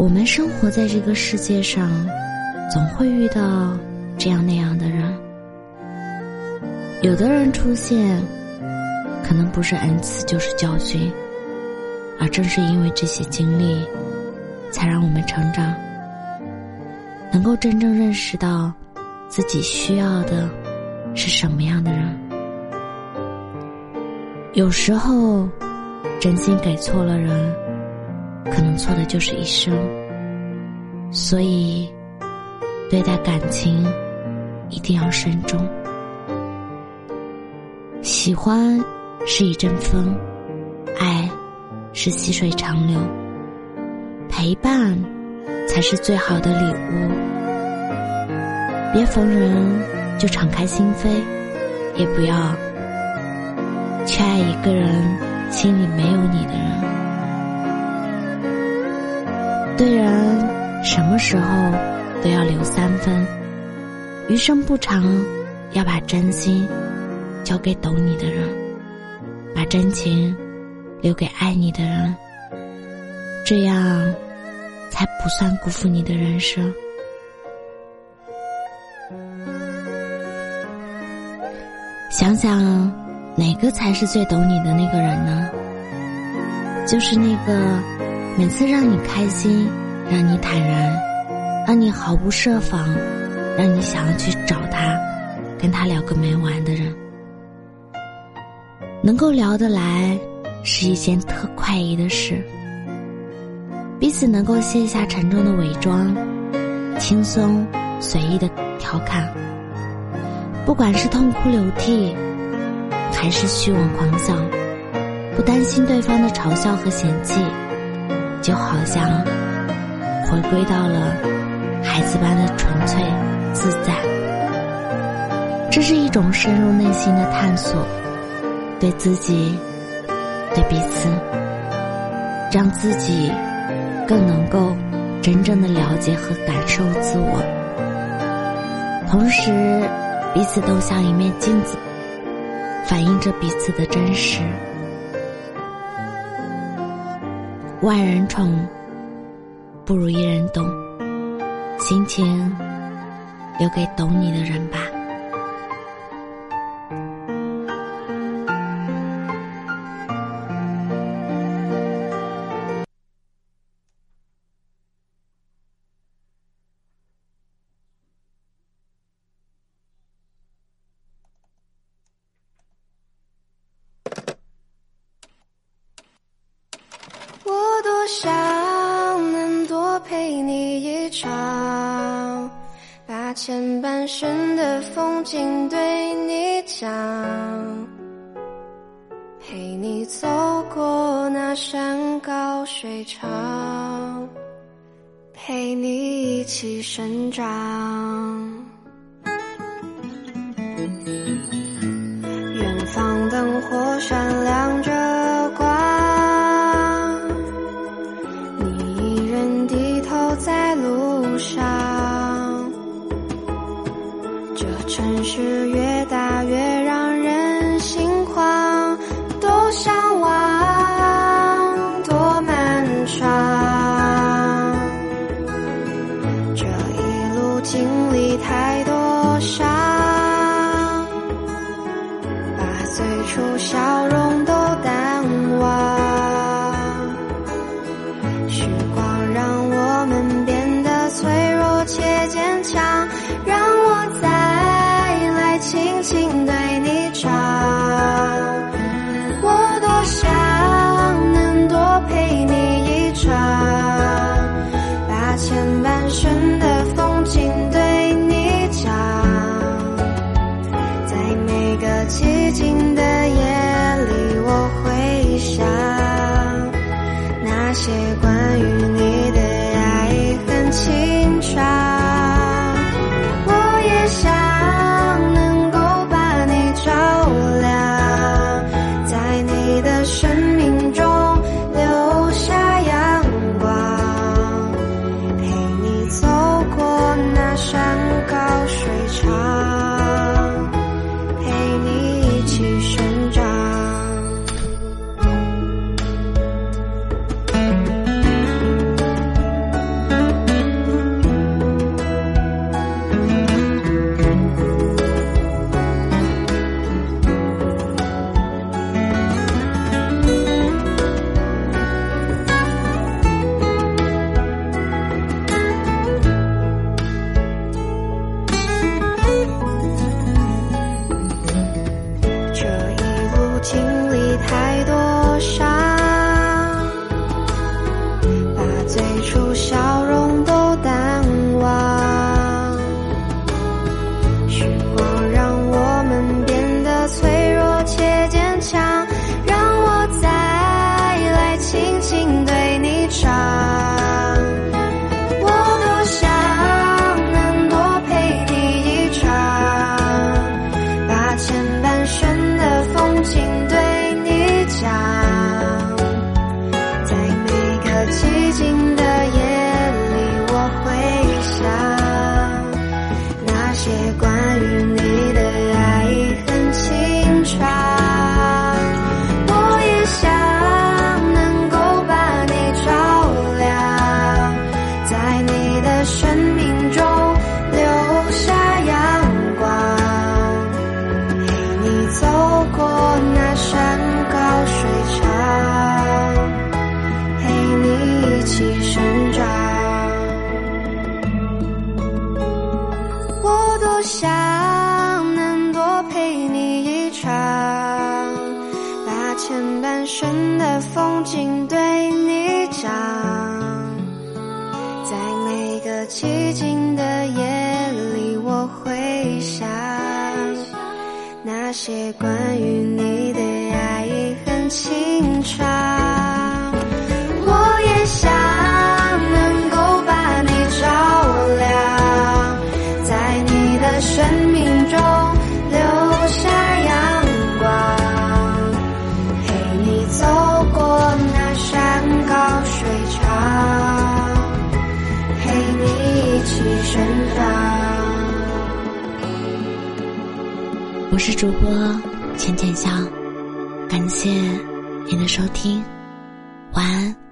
我们生活在这个世界上，总会遇到这样那样的人。有的人出现，可能不是恩赐就是教训，而正是因为这些经历，才让我们成长，能够真正认识到自己需要的是什么样的人。有时候，真心给错了人。可能错的就是一生，所以对待感情一定要慎重。喜欢是一阵风，爱是细水长流，陪伴才是最好的礼物。别逢人就敞开心扉，也不要去爱一个人心里没有你的人。对人，什么时候都要留三分。余生不长，要把真心交给懂你的人，把真情留给爱你的人，这样才不算辜负你的人生。想想，哪个才是最懂你的那个人呢？就是那个。每次让你开心，让你坦然，让你毫不设防，让你想要去找他，跟他聊个没完的人，能够聊得来是一件特快意的事。彼此能够卸下沉重的伪装，轻松随意的调侃，不管是痛哭流涕，还是虚妄狂笑，不担心对方的嘲笑和嫌弃。就好像回归到了孩子般的纯粹自在，这是一种深入内心的探索，对自己，对彼此，让自己更能够真正的了解和感受自我，同时彼此都像一面镜子，反映着彼此的真实。万人宠，不如一人懂。心情留给懂你的人吧。场，把前半生的风景对你讲，陪你走过那山高水长，陪你一起生长。上，这城市越大越在你的生命中留下阳光。陪你走过那山高水长陪你一起生长。我多想能多陪你一场把前半生的风景对你讲。寂静的夜里，我会想那些关于你的我是主播浅浅笑，感谢您的收听，晚安。